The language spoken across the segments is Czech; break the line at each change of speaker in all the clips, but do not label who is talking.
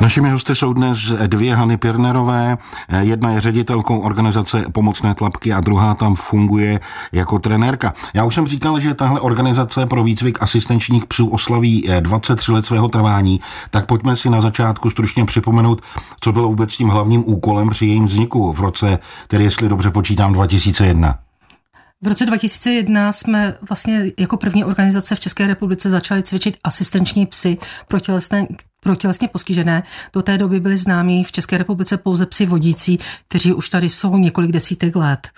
Našimi hosty jsou dnes dvě Hany Pirnerové. Jedna je ředitelkou organizace Pomocné tlapky a druhá tam funguje jako trenérka. Já už jsem říkal, že tahle organizace pro výcvik asistenčních psů oslaví 23 let svého trvání, tak pojďme si na začátku stručně připomenout, co bylo vůbec tím hlavním úkolem při jejím vzniku v roce, tedy jestli dobře počítám, 2001.
V roce 2001 jsme vlastně jako první organizace v České republice začali cvičit asistenční psy pro tělesné, pro tělesně postižené. Do té doby byli známí v České republice pouze psi vodící, kteří už tady jsou několik desítek let.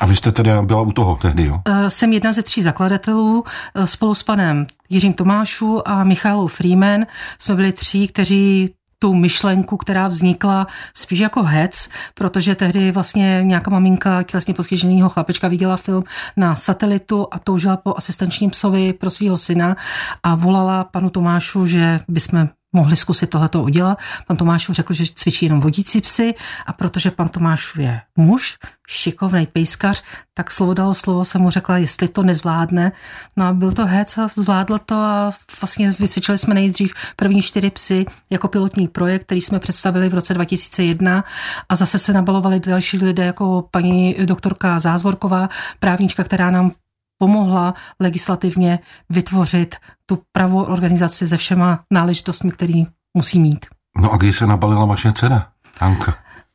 A vy jste tedy byla u toho tehdy, jo?
Eh, jsem jedna ze tří zakladatelů. Eh, spolu s panem Jiřím Tomášu a Michálou Freeman jsme byli tří, kteří tu myšlenku, která vznikla spíš jako hec, protože tehdy vlastně nějaká maminka tělesně postiženého chlapečka viděla film na satelitu a toužila po asistenčním psovi pro svého syna a volala panu Tomášu, že bychom mohli zkusit tohleto udělat. Pan Tomáš řekl, že cvičí jenom vodící psy a protože pan Tomáš je muž, šikovný pejskař, tak slovo dalo slovo, jsem mu řekla, jestli to nezvládne. No a byl to hec a zvládl to a vlastně vycvičili jsme nejdřív první čtyři psy jako pilotní projekt, který jsme představili v roce 2001 a zase se nabalovali další lidé jako paní doktorka Zázvorková, právnička, která nám pomohla legislativně vytvořit tu pravou organizaci se všema náležitostmi, který musí mít.
No a kdy se nabalila vaše dcera, Anka?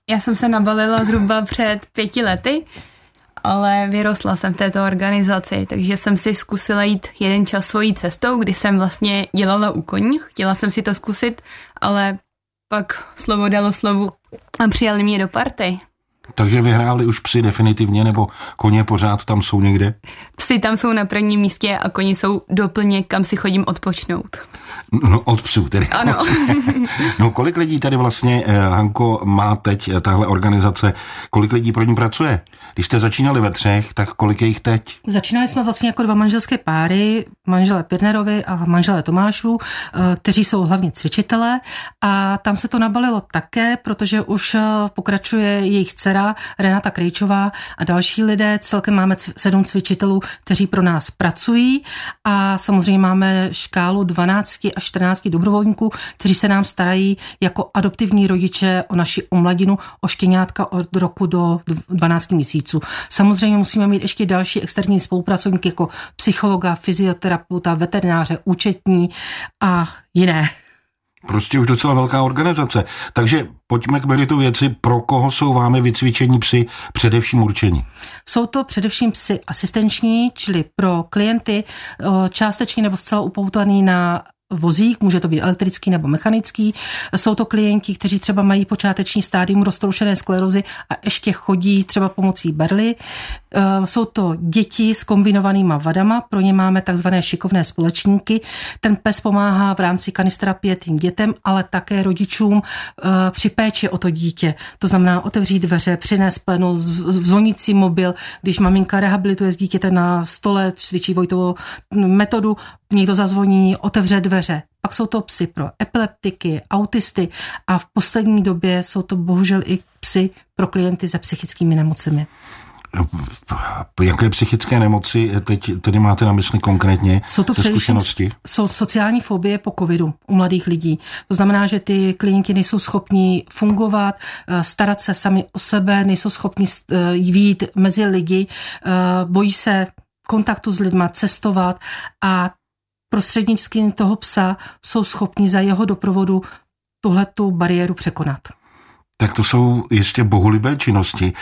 Já jsem se nabalila zhruba před pěti lety, ale vyrostla jsem v této organizaci, takže jsem si zkusila jít jeden čas svojí cestou, kdy jsem vlastně dělala u koní. Chtěla jsem si to zkusit, ale pak slovo dalo slovu a přijali mě do party.
Takže vyhráli už psi definitivně, nebo koně pořád tam jsou někde?
Psy tam jsou na prvním místě a koně jsou doplně, kam si chodím odpočnout.
No od psů tedy.
Ano.
no kolik lidí tady vlastně, eh, Hanko, má teď eh, tahle organizace, kolik lidí pro ní pracuje? Když jste začínali ve třech, tak kolik je jich teď?
Začínali jsme vlastně jako dva manželské páry, manžele Pirnerovi a manžele Tomášů, eh, kteří jsou hlavně cvičitelé a tam se to nabalilo také, protože už pokračuje jejich dcera Renata Krejčová a další lidé. Celkem máme sedm cvičitelů, kteří pro nás pracují a samozřejmě máme škálu 12 až 14 dobrovolníků, kteří se nám starají jako adoptivní rodiče o naši omladinu, o štěňátka od roku do 12 měsíců. Samozřejmě musíme mít ještě další externí spolupracovníky jako psychologa, fyzioterapeuta, veterináře, účetní a jiné.
Prostě už docela velká organizace. Takže pojďme k meritu věci, pro koho jsou vámi vycvičení psy především určení?
Jsou to především psy asistenční, čili pro klienty částečně nebo zcela upoutaný na vozík, může to být elektrický nebo mechanický. Jsou to klienti, kteří třeba mají počáteční stádium roztroušené sklerozy a ještě chodí třeba pomocí berly. Eh, jsou to děti s kombinovanýma vadama, pro ně máme takzvané šikovné společníky. Ten pes pomáhá v rámci kanisterapie tým dětem, ale také rodičům eh, při péči o to dítě. To znamená otevřít dveře, přinést plenu, zvonící mobil, když maminka rehabilituje s dítěte na stole, cvičí Vojtovou metodu, někdo zazvoní, otevře dveře. Pak jsou to psy pro epileptiky, autisty a v poslední době jsou to bohužel i psy pro klienty se psychickými nemocemi.
Jaké psychické nemoci teď tedy máte na mysli konkrétně?
Jsou to zkušenosti? Jsou sociální fobie po covidu u mladých lidí. To znamená, že ty klienti nejsou schopni fungovat, eh, starat se sami o sebe, nejsou schopni eh, jít mezi lidi, eh, bojí se kontaktu s lidma, cestovat a prostřednictvím toho psa jsou schopni za jeho doprovodu tuhletu bariéru překonat.
Tak to jsou jistě bohulibé činnosti.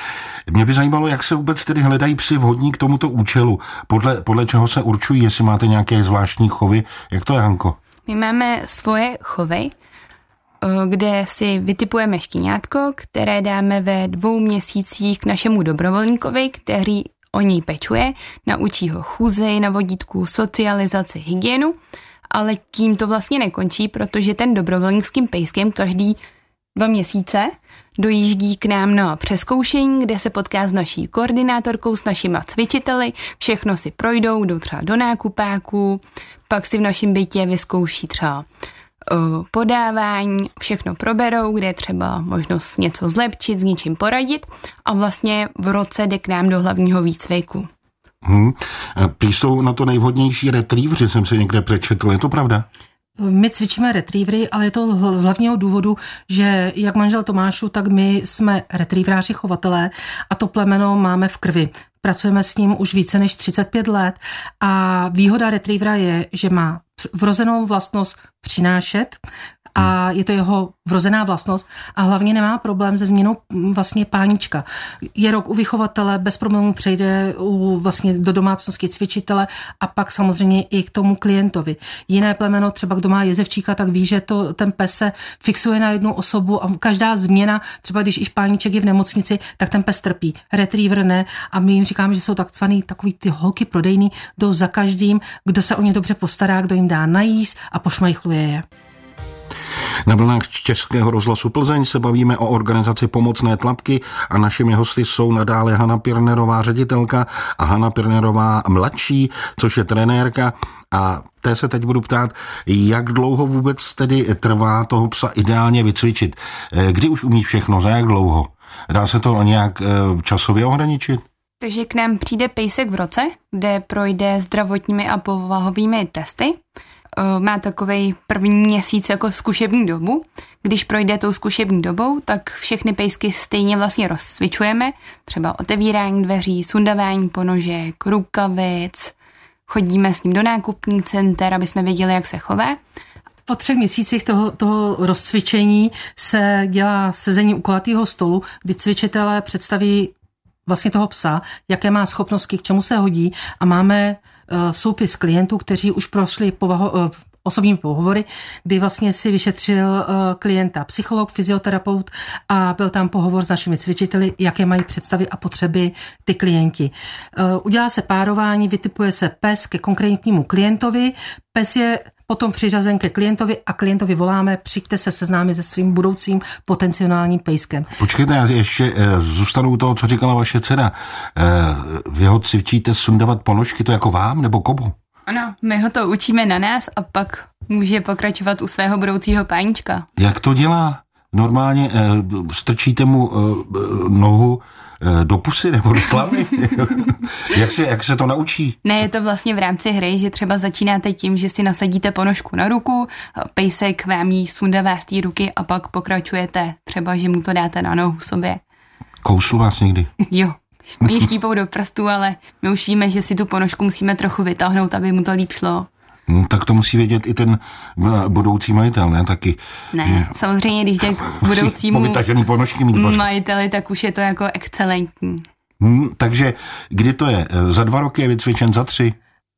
Mě by zajímalo, jak se vůbec tedy hledají psy vhodní k tomuto účelu. Podle, podle čeho se určují, jestli máte nějaké zvláštní chovy. Jak to je, Hanko?
My máme svoje chovy, eh, kde si vytipujeme štíňátko, které dáme ve dvou měsících k našemu dobrovolníkovi, který o ní pečuje, naučí ho chůzi na vodítku, socializaci, hygienu, ale tím to vlastně nekončí, protože ten dobrovolník s tím pejskem každý dva měsíce dojíždí k nám na přeskoušení, kde se potká s naší koordinátorkou, s našima cvičiteli, všechno si projdou, jdou třeba do nákupáku, pak si v našem bytě vyzkouší třeba podávání, všechno proberou, kde je třeba možnost něco zlepšit, s něčím poradit a vlastně v roce jde k nám do hlavního výcviku.
Hmm. Prý jsou na to nejvhodnější retrievři, jsem se někde přečetl, je to pravda?
My cvičíme retrievery, ale je to z hlavního důvodu, že jak manžel Tomášu, tak my jsme retrieveráři chovatelé a to plemeno máme v krvi. Pracujeme s ním už více než 35 let a výhoda retrievera je, že má vrozenou vlastnost přinášet, a je to jeho vrozená vlastnost a hlavně nemá problém se změnou vlastně pánička. Je rok u vychovatele, bez problémů přejde u, vlastně do domácnosti cvičitele a pak samozřejmě i k tomu klientovi. Jiné plemeno, třeba kdo má jezevčíka, tak ví, že to, ten pes se fixuje na jednu osobu a každá změna, třeba když i pániček je v nemocnici, tak ten pes trpí. Retriever ne a my jim říkáme, že jsou takzvaný takový ty holky prodejný, jdou za každým, kdo se o ně dobře postará, kdo jim dá najíst a pošmajchluje je.
Na vlnách Českého rozhlasu Plzeň se bavíme o organizaci Pomocné tlapky a našimi hosty jsou nadále Hanna Pirnerová, ředitelka a Hanna Pirnerová mladší, což je trenérka. A té se teď budu ptát, jak dlouho vůbec tedy trvá toho psa ideálně vycvičit? Eh, kdy už umí všechno, za jak dlouho? Dá se to nějak eh, časově ohraničit?
Takže k nám přijde pejsek v roce, kde projde zdravotními a povahovými testy. Eh, má takový první měsíc jako zkušební dobu. Když projde tou zkušební dobou, tak všechny pejsky stejně vlastně rozcvičujeme, třeba otevírání dveří, sundavání ponožek, rukavic, chodíme s ním do nákupních center, aby jsme věděli, jak se chová.
Po třech měsících toho, toho rozcvičení se dělá sezení u kulatého stolu, kdy cvičitelé představí vlastně toho psa, jaké má schopnosti, k čemu se hodí a máme Eh, soupis klientů, kteří už prošli povaho, eh, osobními pohovory, kdy vlastně si vyšetřil eh, klienta psycholog, fyzioterapeut a byl tam pohovor s našimi cvičiteli, jaké mají představy a potřeby ty klienti. Udělá se párování, vytipuje se pes ke konkrétnímu klientovi. Pes je potom přiřazen ke klientovi a klientovi voláme, přijďte se seznámit se svým budoucím potenciálním pejskem.
Počkejte, já ještě eh, zůstanu u toho, co říkala vaše dcera. Eh, vy ho cvičíte sundavat ponožky, to jako vám nebo komu?
Ano, my ho to učíme na nás a pak může pokračovat u svého budoucího pánička.
Jak to dělá? Normálně eh, strčíte mu nohu Eh, do pusy nebo do hlavy? jak, se, jak se to naučí?
Ne, je to vlastně v rámci hry, že třeba začínáte tím, že si nasadíte ponožku na ruku, pejsek vám jí sundává z té ruky a pak pokračujete třeba, že mu to dáte na nohu sobě.
Kousl vás někdy?
Jo, Oni štípou do prstů, ale my už víme, že si tu ponožku musíme trochu vytáhnout, aby mu to líp šlo.
No, tak to musí vědět i ten eh, budoucí majitel, ne? Taky.
Ne, že samozřejmě, když jde k budoucímu
ponožky mít
majiteli, tak už je to jako excelentní.
Hmm, takže kdy to je? Eh, za dva roky je vycvičen, za tři?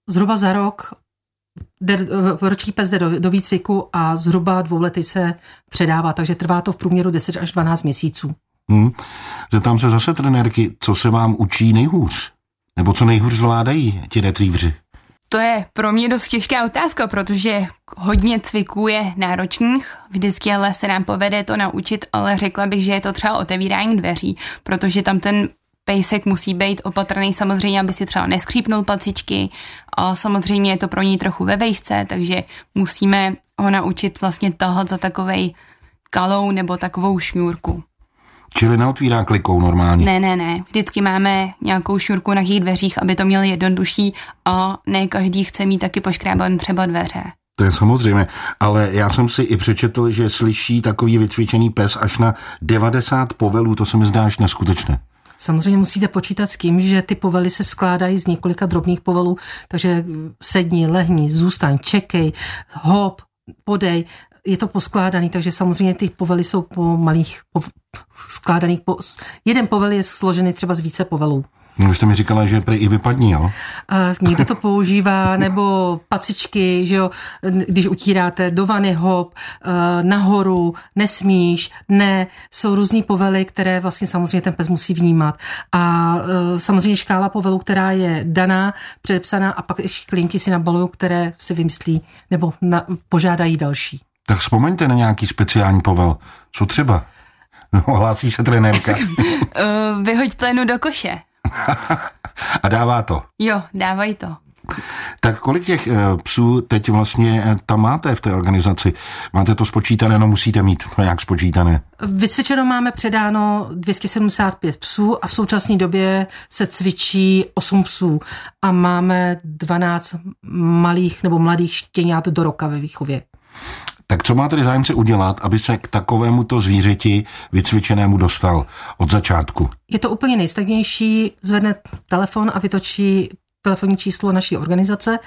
Zhruba za rok jde, roční pes jde do, do výcviku a zhruba dvou lety se předává, takže trvá to v průměru 10 až 12 měsíců.
Hmm. Zeptám se zase trenérky, co se vám učí nejhůř? Nebo co nejhůř zvládají ti retrievři?
To je pro mě dost těžká otázka, protože hodně cviků je náročných, vždycky ale se nám povede to naučit, ale řekla bych, že je to třeba otevírání dveří, protože tam ten pejsek musí být opatrný samozřejmě, aby si třeba neskřípnul pacičky a samozřejmě je to pro něj trochu ve vejšce, takže musíme ho naučit vlastně tahat za takovej kalou nebo takovou šňůrku.
Čili neotvírá klikou normálně?
Ne, ne, ne. Vždycky máme nějakou šňůrku na těch dveřích, aby to měli jednodušší a ne každý chce mít taky poškrában třeba dveře.
To je samozřejmě, ale já jsem si i přečetl, že slyší takový vycvičený pes až na 90 povelů, to se mi zdá až neskutečné.
Samozřejmě musíte počítat s tím, že ty povely se skládají z několika drobných povelů, takže sedni, lehni, zůstaň, čekej, hop, podej, je to poskládaný, takže samozřejmě ty povely jsou po malých, po, skládaných, po, jeden povel je složený třeba z více povelů.
No, jste mi říkala, že prý i vypadní, jo?
A někdo to používá, nebo pacičky, že jo, když utíráte do vany hop, eh, nahoru, nesmíš, ne, jsou různý povely, které vlastně samozřejmě ten pes musí vnímat. A eh, samozřejmě škála povelů, která je daná, předepsaná a pak ještě klienti si nabalují, které si vymyslí nebo na, požádají další.
Tak vzpomeňte na nějaký speciální povel. Co třeba? No, hlásí se trenérka.
uh, vyhoď plénu do koše.
A dává to?
Jo, dávají to.
Tak kolik těch uh, psů teď vlastně uh, tam máte v té organizaci? Máte to spočítané, no musíte mít to nějak spočítané.
Vycvičeno máme předáno 275 psů a v současné době se cvičí 8 psů a máme 12 malých nebo mladých štěňat do roka ve výchově.
Tak co má tedy zájemce udělat, aby se k takovému to zvířeti vycvičenému dostal od začátku?
Je to úplně nejsnadnější, zvedne telefon a vytočí telefonní číslo naší organizace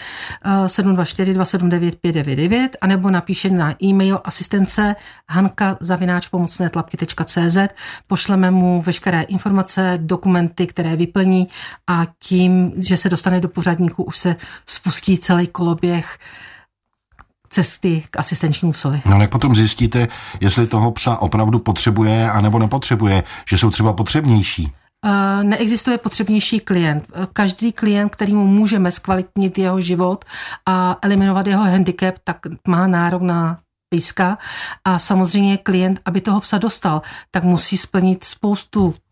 724 279 599 anebo napíše na e-mail asistence hanka zavináč pomocné tlapky.cz pošleme mu veškeré informace, dokumenty, které vyplní a tím, že se dostane do pořadníku, už se spustí celý koloběh cesty k asistenčnímu psovi.
No jak potom zjistíte, jestli toho psa opravdu potřebuje anebo nepotřebuje, že jsou třeba potřebnější?
Neexistuje potřebnější klient. Každý klient, který mu můžeme zkvalitnit jeho život a eliminovat jeho handicap, tak má nárok na píska. A samozřejmě klient, aby toho psa dostal, tak musí splnit spoustu Eh,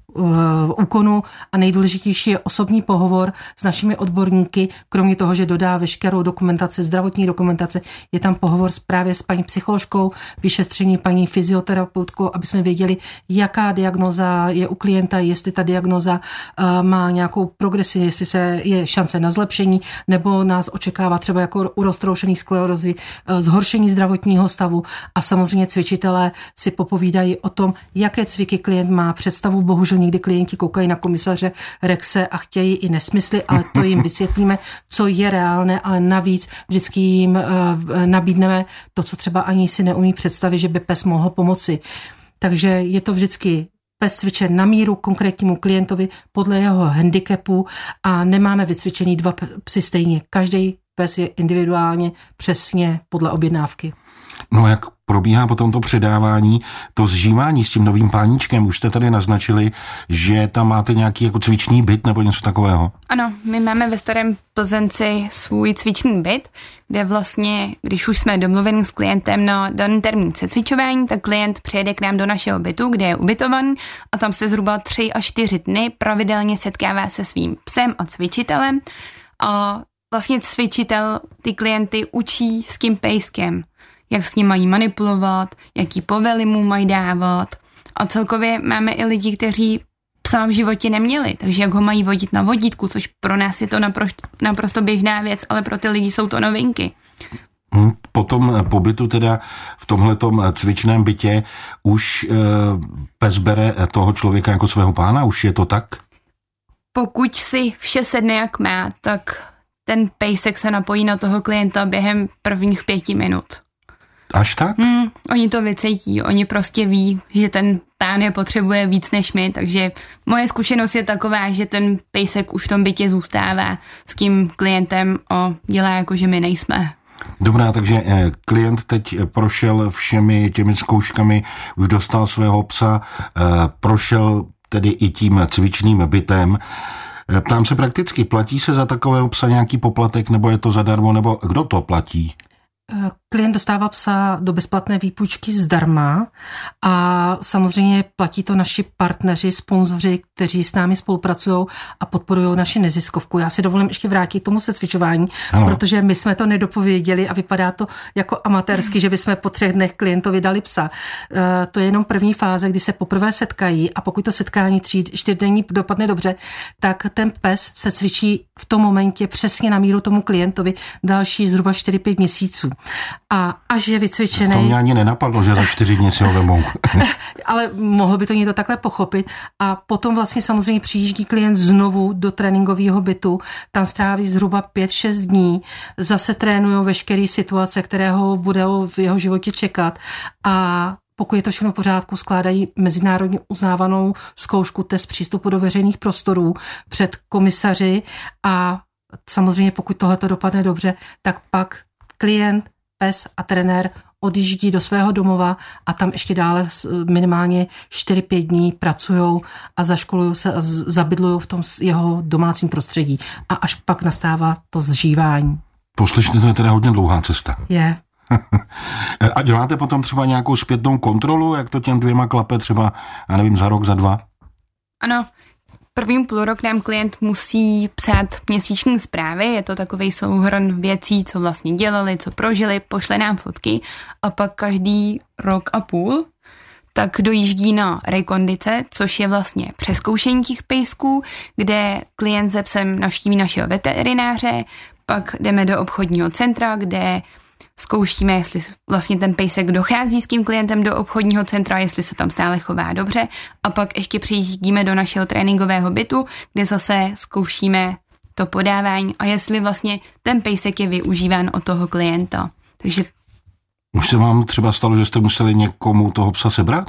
úkonu a nejdůležitější je osobní pohovor s našimi odborníky, kromě toho, že dodá veškerou dokumentaci, zdravotní dokumentace, je tam pohovor právě s paní psycholožkou, vyšetření paní fyzioterapeutkou, aby jsme věděli, jaká diagnoza je u klienta, jestli ta diagnoza eh, má nějakou progresi, jestli se je šance na zlepšení, nebo nás očekává třeba jako u roztroušený sklerozy eh, zhoršení zdravotního stavu. A samozřejmě cvičitelé si popovídají o tom, jaké cviky klient má. Představu, bohužel někdy klienti koukají na komisaře Rexe a chtějí i nesmysly, ale to jim vysvětlíme, co je reálné, ale navíc vždycky jim eh, nabídneme to, co třeba ani si neumí představit, že by pes mohl pomoci. Takže je to vždycky pes cvičen na míru konkrétnímu klientovi podle jeho handicapu a nemáme vycvičený dva psy stejně. Každý pes je individuálně přesně podle objednávky.
No jak probíhá potom to předávání, to zžívání s tím novým páníčkem? Už jste tady naznačili, že tam máte nějaký jako cvičný byt nebo něco takového?
Ano, my máme ve Starém Plzenci svůj cvičný byt, kde vlastně, když už jsme domluveni s klientem na daný termín cvičování, tak klient přijede k nám do našeho bytu, kde je ubytovan a tam se zhruba tři až čtyři dny pravidelně setkává se svým psem a cvičitelem a vlastně cvičitel ty klienty učí s tím pejskem jak s ním mají manipulovat, jaký povely mu mají dávat. A celkově máme i lidi, kteří psa v životě neměli, takže jak ho mají vodit na vodítku, což pro nás je to naprosto, naprosto běžná věc, ale pro ty lidi jsou to novinky.
Hm, po tom pobytu teda v tomhletom cvičném bytě už e, pes bere toho člověka jako svého pána, už je to tak?
Pokud si vše sedne jak má, tak ten pejsek se napojí na toho klienta během prvních pěti minut.
Až tak?
Hmm, oni to vycítí, oni prostě ví, že ten pán je potřebuje víc než my, takže moje zkušenost je taková, že ten pejsek už v tom bytě zůstává s tím klientem a dělá jako, že my nejsme.
Dobrá, takže eh, klient teď prošel všemi těmi zkouškami, už dostal svého psa, eh, prošel tedy i tím cvičným bytem. Eh, ptám se prakticky, platí se za takového psa nějaký poplatek, nebo je to zadarmo, nebo kdo to platí?
Klient dostává psa do bezplatné výpůjčky zdarma a samozřejmě platí to naši partneři, sponzoři, kteří s námi spolupracují a podporují naši neziskovku. Já si dovolím ještě vrátit k tomu secvičování, ano. protože my jsme to nedopověděli a vypadá to jako amatérsky, že bychom po třech dnech klientovi dali psa. Eh, to je jenom první fáze, kdy se poprvé setkají a pokud to setkání tří, čtyřdenní dopadne dobře, tak ten pes se cvičí v tom momentě přesně na míru tomu klientovi další zhruba 4-5 měsíců. A až je vycvičený...
To mě ani nenapadlo, že za čtyři dny si ho vemou.
ale mohl by to někdo takhle pochopit. A potom vlastně samozřejmě přijíždí klient znovu do tréninkového bytu, tam stráví zhruba 5-6 dní, zase trénují veškeré situace, které ho budou v jeho životě čekat a pokud je to všechno v pořádku, skládají mezinárodně uznávanou zkoušku test přístupu do veřejných prostorů před komisaři a samozřejmě pokud tohle to dopadne dobře, tak pak klient pes a trenér odjíždí do svého domova a tam ještě dále minimálně 4-5 dní pracují a zaškolují se a zabydlují v tom jeho domácím prostředí. A až pak nastává to zžívání.
Poslyšně to je teda hodně dlouhá cesta.
Je.
a děláte potom třeba nějakou zpětnou kontrolu, jak to těm dvěma klape třeba, já nevím, za rok, za dva?
Ano, Prvním rok nám klient musí psát měsíční zprávy, je to takový souhrn věcí, co vlastně dělali, co prožili, pošle nám fotky a pak každý rok a půl tak dojíždí na rekondice, což je vlastně přeskoušení těch pejsků, kde klient se psem navštíví našeho veterináře, pak jdeme do obchodního centra, kde zkoušíme, jestli vlastně ten pejsek dochází s tím klientem do obchodního centra, jestli se tam stále chová dobře a pak ještě přijíždíme do našeho tréninkového bytu, kde zase zkoušíme to podávání a jestli vlastně ten pejsek je využíván od toho klienta. Takže
už se vám třeba stalo, že jste museli někomu toho psa sebrat?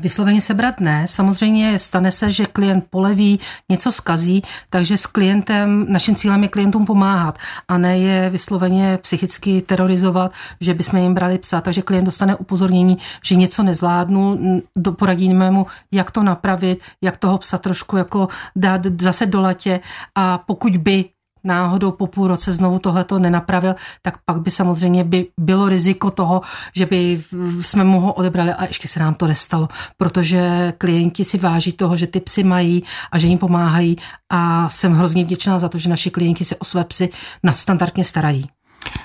Vysloveně sebrat ne. Samozřejmě stane se, že klient poleví, něco skazí, takže s klientem, naším cílem je klientům pomáhat a ne je vysloveně psychicky terorizovat, že bychom jim brali psa. Takže klient dostane upozornění, že něco nezvládnu, poradíme mu, jak to napravit, jak toho psa trošku jako dát zase do latě a pokud by náhodou po půl roce znovu tohleto nenapravil, tak pak by samozřejmě by bylo riziko toho, že by jsme mu ho odebrali a ještě se nám to nestalo, protože klienti si váží toho, že ty psy mají a že jim pomáhají a jsem hrozně vděčná za to, že naši klienti se o své psy nadstandardně starají.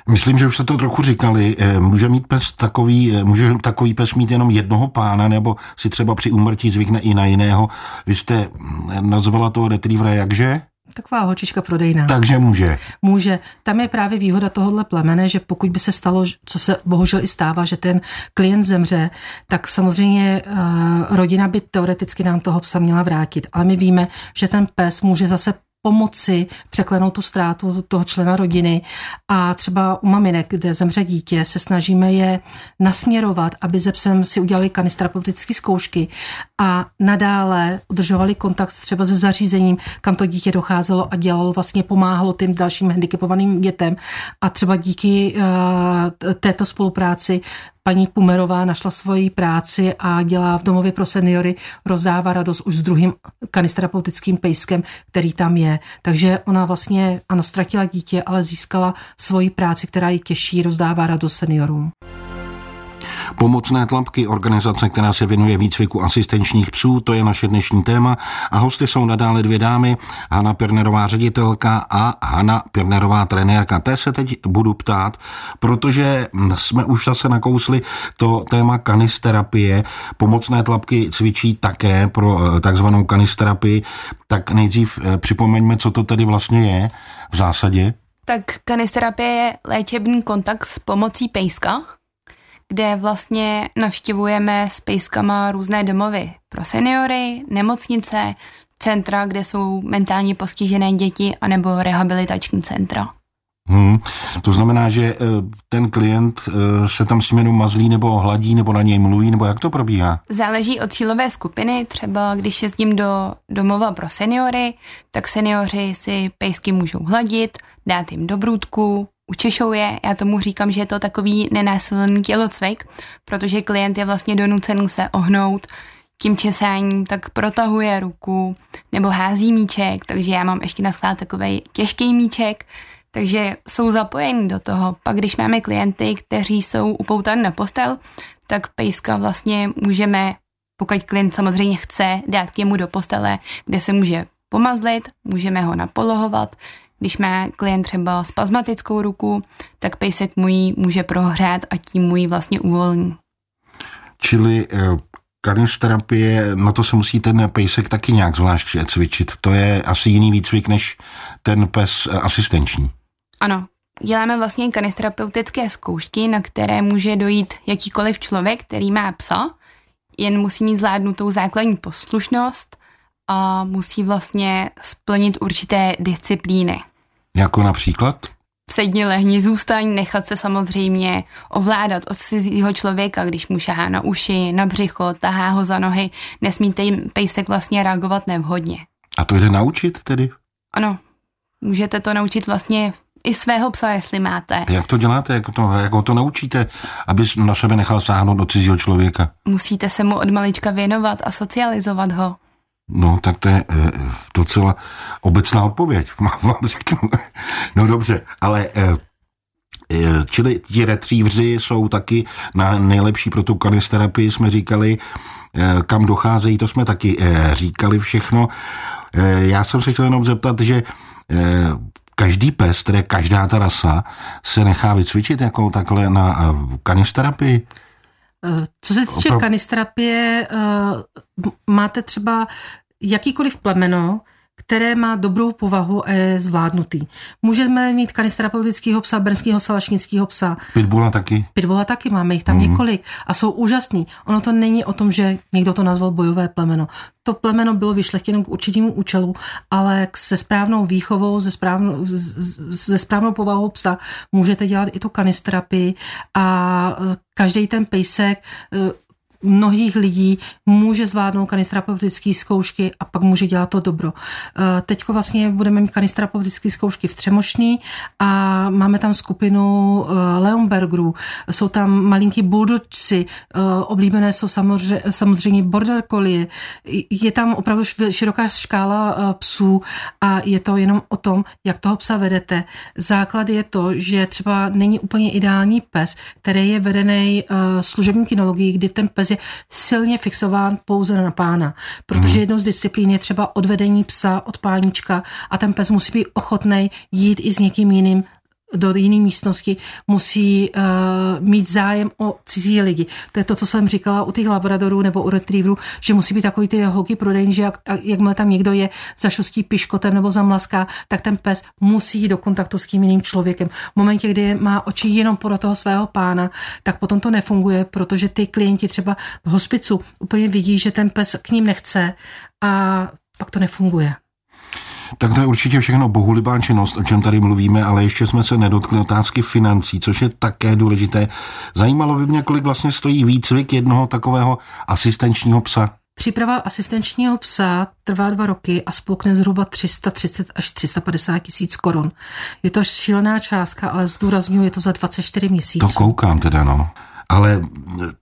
Myslím, že už jste to trochu říkali. Eh, může mít pes takový, eh, může takový pes mít jenom jednoho pána, nebo si třeba při úmrtí zvykne i na jiného. Vy jste hm, nazvala toho retrievera jakže?
Taková holčička prodejná.
Takže může.
Může. Tam je právě výhoda tohohle plemene, že pokud by se stalo, co se bohužel i stává, že ten klient zemře, tak samozřejmě uh, rodina by teoreticky nám toho psa měla vrátit. Ale my víme, že ten pes může zase pomoci překlenout tu ztrátu toho člena rodiny. A třeba u maminek, kde zemře dítě, se snažíme je nasměrovat, aby ze psem si udělali kanisterapeutické zkoušky a nadále udržovali kontakt třeba se zařízením, kam to dítě docházelo a dělalo, vlastně pomáhalo tím dalším handicapovaným dětem. A třeba díky uh, této spolupráci paní Pumerová našla svoji práci a dělá v domově pro seniory, rozdává radost už s druhým kanisterapeutickým pejskem, který tam je. Takže ona vlastně, ano, ztratila dítě, ale získala svoji práci, která ji těší, rozdává radost seniorům.
Pomocné tlapky, organizace, která se věnuje výcviku asistenčních psů, to je naše dnešní téma. A hosty jsou nadále dvě dámy, Hanna Pirnerová ředitelka a Hanna Pirnerová trenérka. Té se teď budu ptát, protože jsme už zase nakousli to téma kanisterapie. Pomocné tlapky cvičí také pro eh, takzvanou kanisterapii. Tak nejdřív eh, připomeňme, co to tedy vlastně je v zásadě.
Tak kanisterapie je léčebný kontakt s pomocí pejska, kde vlastně navštěvujeme s pejskama různé domovy pro seniory, nemocnice, centra, kde jsou mentálně postižené děti, anebo rehabilitační centra.
Hmm. To znamená, že eh, ten klient eh, se tam s ním mazlí nebo hladí nebo na něj mluví, nebo jak to probíhá?
Záleží od cílové skupiny. Třeba když jezdím do domova pro seniory, tak seniori si pejsky můžou hladit, dát jim dobrůdku, učešou je. Já tomu říkám, že je to takový nenásilný tělocvik, protože klient je vlastně donucen se ohnout tím česáním, tak protahuje ruku nebo hází míček, takže já mám ještě na sklad takový těžký míček, takže jsou zapojeni do toho. Pak když máme klienty, kteří jsou upoutaní na postel, tak pejska vlastně můžeme, pokud klient samozřejmě chce, dát k němu do postele, kde se může pomazlit, můžeme ho napolohovat, když má klient třeba spazmatickou ruku, tak pejsek mu ji může prohřát a tím mu ji vlastně uvolní.
Čili eh, kanisterapie, na to se musí ten pejsek taky nějak zvlášť cvičit. To je asi jiný výcvik než ten pes eh, asistenční.
Ano, děláme vlastně kanisterapeutické zkoušky, na které může dojít jakýkoliv člověk, který má psa, jen musí mít zvládnutou základní poslušnost a musí vlastně splnit určité disciplíny.
Jako například?
Sedni, lehni, zůstaň, nechat se samozřejmě ovládat od cizího člověka, když mu šahá na uši, na břicho, tahá ho za nohy, nesmíte jim pejsek vlastně reagovat nevhodně.
A to jde naučit tedy?
Ano, můžete to naučit vlastně i svého psa, jestli máte.
Jak to děláte? Jak, to, jak ho to naučíte, aby na sebe nechal sáhnout do cizího člověka?
Musíte se mu od malička věnovat a socializovat ho.
No, tak to je e, docela obecná odpověď, vám řeknu. No dobře, ale e, čili ti retrievři jsou taky na nejlepší pro tu kanisterapii, jsme říkali, kam docházejí, to jsme taky říkali všechno. Já jsem se chtěl jenom zeptat, že každý pes, tedy každá ta rasa, se nechá vycvičit jako takhle na kanisterapii?
Eh, co se týče kanisterapie, eh, máte třeba jakýkoliv plemeno, které má dobrou povahu a je zvládnutý. Můžeme mít kanisterapeutického psa, brnského salašnického psa.
Pitbulla taky?
Pitbulla taky, máme jich tam mm. několik a jsou úžasný. Ono to není o tom, že někdo to nazval bojové plemeno. To plemeno bylo vyšlechtěno k určitému účelu, ale se správnou výchovou, se správnou, se správnou povahou psa můžete dělat i tu kanisterapii a každý ten pejsek mnohých lidí může zvládnout kanisterapeutické zkoušky a pak může dělat to dobro. Eh, Teď vlastně budeme mít kanisterapeutické zkoušky v Třemošný a máme tam skupinu eh, Leonbergerů, jsou tam malinký bulldogci, eh, oblíbené jsou samozřejmě, samozřejmě border collie, je tam opravdu široká škála psů a je to jenom o tom, jak toho psa vedete. Základ je to, že třeba není úplně ideální pes, který je vedený služební kinologií, kdy ten pes je silně fixován pouze na pána, protože hmm. jednou z disciplín je třeba odvedení psa od pánička a ten pes musí být ochotný jít i s někým jiným do jiné místnosti, musí uh, mít zájem o cizí lidi. To je to, co jsem říkala u těch labradorů nebo u retrieverů, že musí být takový ty holky prodejní, že jak, jakmile tam někdo je za šustí piškotem nebo za mlaská, tak ten pes musí jít do kontaktu s tím jiným člověkem. V momentě, kdy má oči jenom pro toho svého pána, tak potom to nefunguje, protože ty klienti třeba v hospicu úplně vidí, že ten pes k ním nechce a pak to nefunguje.
Tak to je určitě všechno bohulibá činnost, o čem tady mluvíme, ale ještě jsme se nedotkli otázky financí, což je také důležité. Zajímalo by mě, kolik vlastně stojí výcvik jednoho takového asistenčního psa.
Příprava asistenčního psa trvá dva roky a spolkne zhruba 330 až 350 tisíc korun. Je to šílená částka, ale zdůraznuju, je to za 24 měsíců.
To koukám teda, no. Ale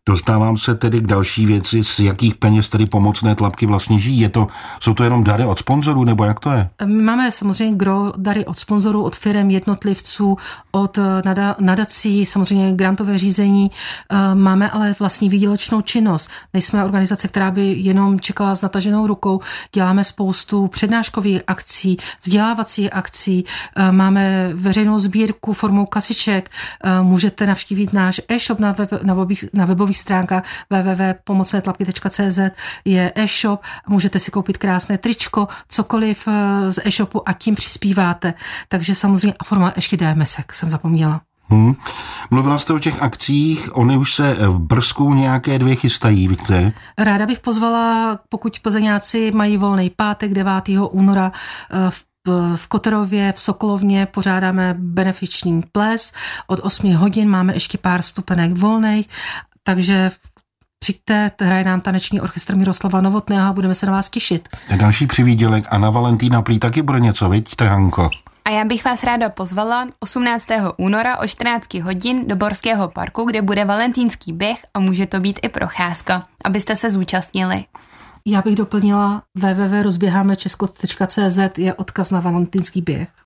dostávám se tedy k další věci, z jakých peněz tedy pomocné tlapky vlastně žijí. Je to, jsou to jenom dary od sponzorů, nebo jak to je?
Máme samozřejmě gro dary od sponzorů, od firm, jednotlivců, od eh, nadací, samozřejmě grantové řízení. Eh, máme ale vlastní výdělečnou činnost. Nejsme organizace, která by jenom čekala s nataženou rukou. Děláme spoustu přednáškových akcí, vzdělávacích akcí. Eh, máme veřejnou sbírku formou kasiček. Můžete navštívit náš e-shop na web na webových, na webových stránkách www.pomocnétlapky.cz je e-shop, můžete si koupit krásné tričko, cokoliv eh, z e-shopu a tím přispíváte. Takže samozřejmě a forma ještě DMSek jsem zapomněla. Hmm.
Mluvila jste o těch akcích, oni už se v Brzku nějaké dvě chystají, víte?
Ráda bych pozvala, pokud plzeňáci mají volný pátek 9. února eh, v v Koterově, v Sokolovně pořádáme benefiční ples. Od 8 hodin máme ještě pár stupenek volných, takže přijďte, hraje nám taneční orchestr Miroslava Novotného a budeme se na vás těšit.
Tak další přivídělek a na Valentína prý taky bude něco, vidíte, Hanko?
A já bych vás ráda pozvala 18. února o 14 hodin do Borského parku, kde bude valentýnský běh a může to být i procházka, abyste se zúčastnili.
Já bych doplnila www.rozběhámečesko.cz je odkaz na valentýnský běh.